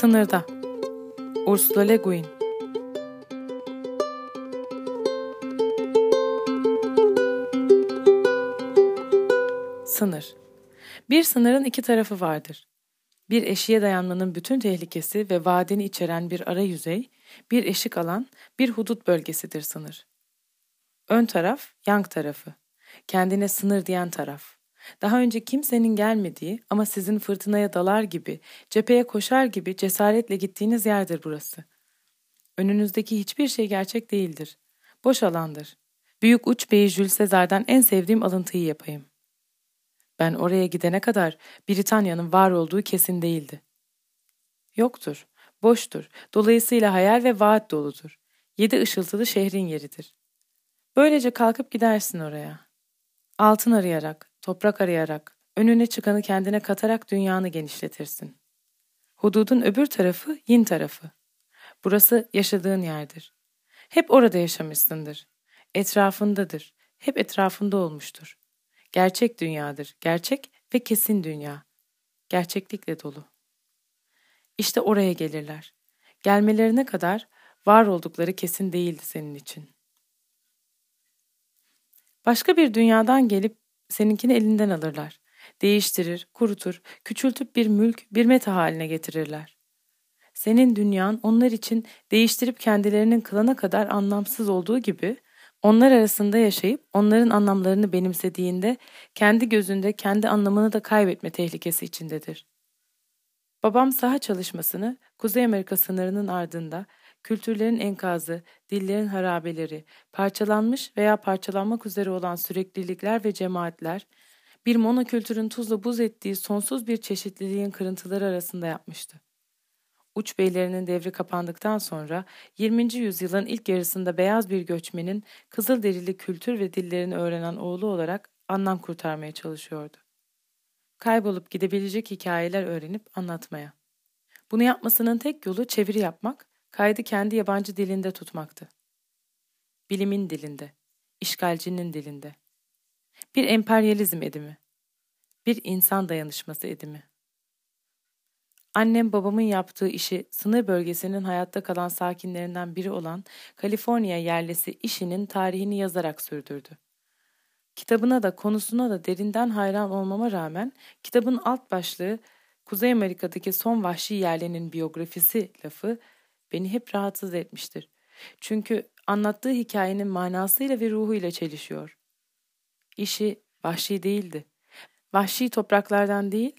Sınırda Ursula Le Guin Sınır Bir sınırın iki tarafı vardır. Bir eşiğe dayanmanın bütün tehlikesi ve vaadini içeren bir ara yüzey, bir eşik alan, bir hudut bölgesidir sınır. Ön taraf, yang tarafı. Kendine sınır diyen taraf. Daha önce kimsenin gelmediği ama sizin fırtınaya dalar gibi, cepheye koşar gibi cesaretle gittiğiniz yerdir burası. Önünüzdeki hiçbir şey gerçek değildir. Boş alandır. Büyük uç beyi Jules Sezar'dan en sevdiğim alıntıyı yapayım. Ben oraya gidene kadar Britanya'nın var olduğu kesin değildi. Yoktur, boştur, dolayısıyla hayal ve vaat doludur. Yedi ışıltılı şehrin yeridir. Böylece kalkıp gidersin oraya. Altın arayarak, toprak arayarak, önüne çıkanı kendine katarak dünyanı genişletirsin. Hududun öbür tarafı yin tarafı. Burası yaşadığın yerdir. Hep orada yaşamışsındır. Etrafındadır. Hep etrafında olmuştur. Gerçek dünyadır. Gerçek ve kesin dünya. Gerçeklikle dolu. İşte oraya gelirler. Gelmelerine kadar var oldukları kesin değildi senin için. Başka bir dünyadan gelip seninkini elinden alırlar. Değiştirir, kurutur, küçültüp bir mülk, bir meta haline getirirler. Senin dünyan onlar için değiştirip kendilerinin kılana kadar anlamsız olduğu gibi, onlar arasında yaşayıp onların anlamlarını benimsediğinde kendi gözünde kendi anlamını da kaybetme tehlikesi içindedir. Babam saha çalışmasını Kuzey Amerika sınırının ardında kültürlerin enkazı, dillerin harabeleri, parçalanmış veya parçalanmak üzere olan süreklilikler ve cemaatler, bir monokültürün tuzla buz ettiği sonsuz bir çeşitliliğin kırıntıları arasında yapmıştı. Uç beylerinin devri kapandıktan sonra 20. yüzyılın ilk yarısında beyaz bir göçmenin kızıl derili kültür ve dillerini öğrenen oğlu olarak anlam kurtarmaya çalışıyordu. Kaybolup gidebilecek hikayeler öğrenip anlatmaya. Bunu yapmasının tek yolu çeviri yapmak kaydı kendi yabancı dilinde tutmaktı. Bilimin dilinde, işgalcinin dilinde. Bir emperyalizm edimi, bir insan dayanışması edimi. Annem babamın yaptığı işi sınır bölgesinin hayatta kalan sakinlerinden biri olan Kaliforniya yerlisi işinin tarihini yazarak sürdürdü. Kitabına da konusuna da derinden hayran olmama rağmen kitabın alt başlığı Kuzey Amerika'daki son vahşi yerlinin biyografisi lafı beni hep rahatsız etmiştir. Çünkü anlattığı hikayenin manasıyla ve ruhuyla çelişiyor. İşi vahşi değildi. Vahşi topraklardan değil,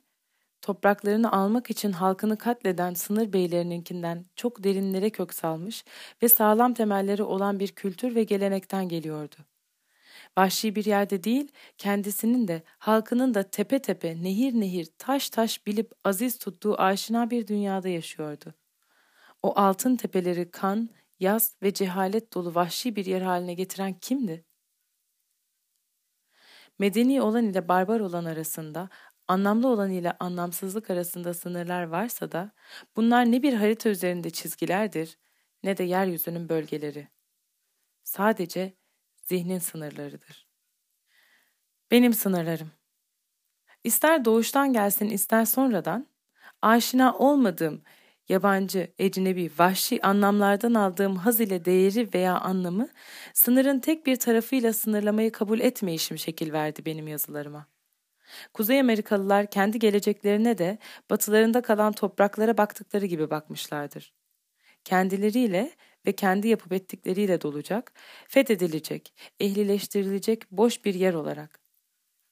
topraklarını almak için halkını katleden sınır beylerininkinden çok derinlere kök salmış ve sağlam temelleri olan bir kültür ve gelenekten geliyordu. Vahşi bir yerde değil, kendisinin de halkının da tepe tepe, nehir nehir, taş taş bilip aziz tuttuğu aşina bir dünyada yaşıyordu. O altın tepeleri kan, yaz ve cehalet dolu vahşi bir yer haline getiren kimdi? Medeni olan ile barbar olan arasında, anlamlı olan ile anlamsızlık arasında sınırlar varsa da, bunlar ne bir harita üzerinde çizgilerdir, ne de yeryüzünün bölgeleri. Sadece zihnin sınırlarıdır. Benim sınırlarım. İster doğuştan gelsin ister sonradan, aşina olmadığım yabancı, ecnebi, vahşi anlamlardan aldığım haz ile değeri veya anlamı sınırın tek bir tarafıyla sınırlamayı kabul etmeyişim şekil verdi benim yazılarıma. Kuzey Amerikalılar kendi geleceklerine de batılarında kalan topraklara baktıkları gibi bakmışlardır. Kendileriyle ve kendi yapıp ettikleriyle dolacak, fethedilecek, ehlileştirilecek boş bir yer olarak.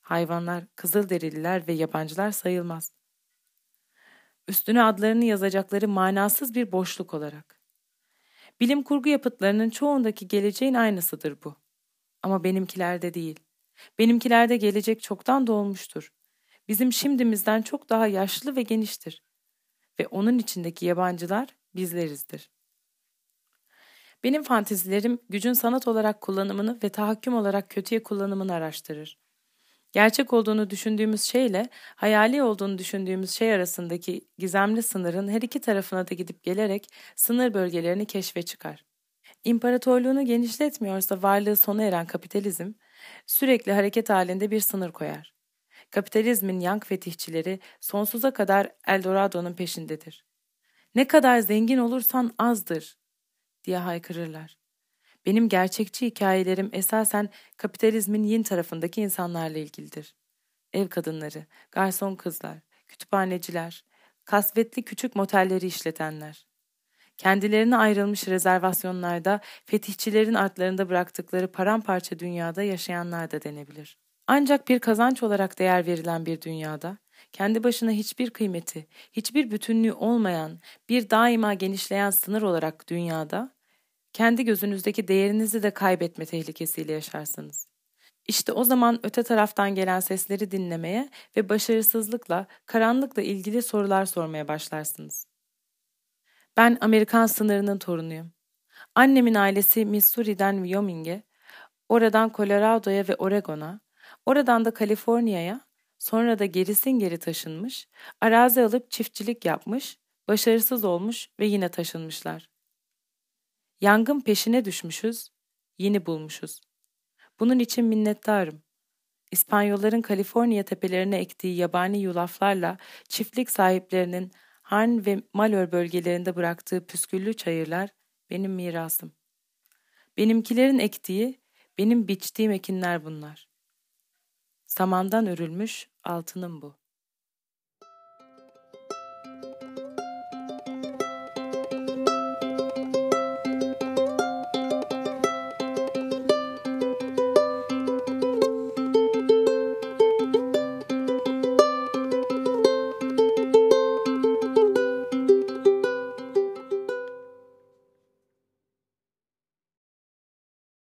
Hayvanlar, kızılderililer ve yabancılar sayılmaz üstüne adlarını yazacakları manasız bir boşluk olarak. Bilim kurgu yapıtlarının çoğundaki geleceğin aynısıdır bu. Ama benimkilerde değil. Benimkilerde gelecek çoktan doğmuştur. Bizim şimdimizden çok daha yaşlı ve geniştir. Ve onun içindeki yabancılar bizlerizdir. Benim fantezilerim gücün sanat olarak kullanımını ve tahakküm olarak kötüye kullanımını araştırır. Gerçek olduğunu düşündüğümüz şeyle hayali olduğunu düşündüğümüz şey arasındaki gizemli sınırın her iki tarafına da gidip gelerek sınır bölgelerini keşfe çıkar. İmparatorluğunu genişletmiyorsa varlığı sona eren kapitalizm sürekli hareket halinde bir sınır koyar. Kapitalizmin yank fetihçileri sonsuza kadar Eldorado'nun peşindedir. Ne kadar zengin olursan azdır diye haykırırlar. Benim gerçekçi hikayelerim esasen kapitalizmin yin tarafındaki insanlarla ilgilidir. Ev kadınları, garson kızlar, kütüphaneciler, kasvetli küçük motelleri işletenler. Kendilerine ayrılmış rezervasyonlarda fetihçilerin artlarında bıraktıkları paramparça dünyada yaşayanlar da denebilir. Ancak bir kazanç olarak değer verilen bir dünyada, kendi başına hiçbir kıymeti, hiçbir bütünlüğü olmayan, bir daima genişleyen sınır olarak dünyada, kendi gözünüzdeki değerinizi de kaybetme tehlikesiyle yaşarsınız. İşte o zaman öte taraftan gelen sesleri dinlemeye ve başarısızlıkla, karanlıkla ilgili sorular sormaya başlarsınız. Ben Amerikan sınırının torunuyum. Annemin ailesi Missouri'den Wyoming'e, oradan Colorado'ya ve Oregon'a, oradan da Kaliforniya'ya, sonra da gerisin geri taşınmış, arazi alıp çiftçilik yapmış, başarısız olmuş ve yine taşınmışlar. Yangın peşine düşmüşüz, yeni bulmuşuz. Bunun için minnettarım. İspanyolların Kaliforniya tepelerine ektiği yabani yulaflarla çiftlik sahiplerinin Han ve Malheur bölgelerinde bıraktığı püsküllü çayırlar benim mirasım. Benimkilerin ektiği, benim biçtiğim ekinler bunlar. Samandan örülmüş altınım bu.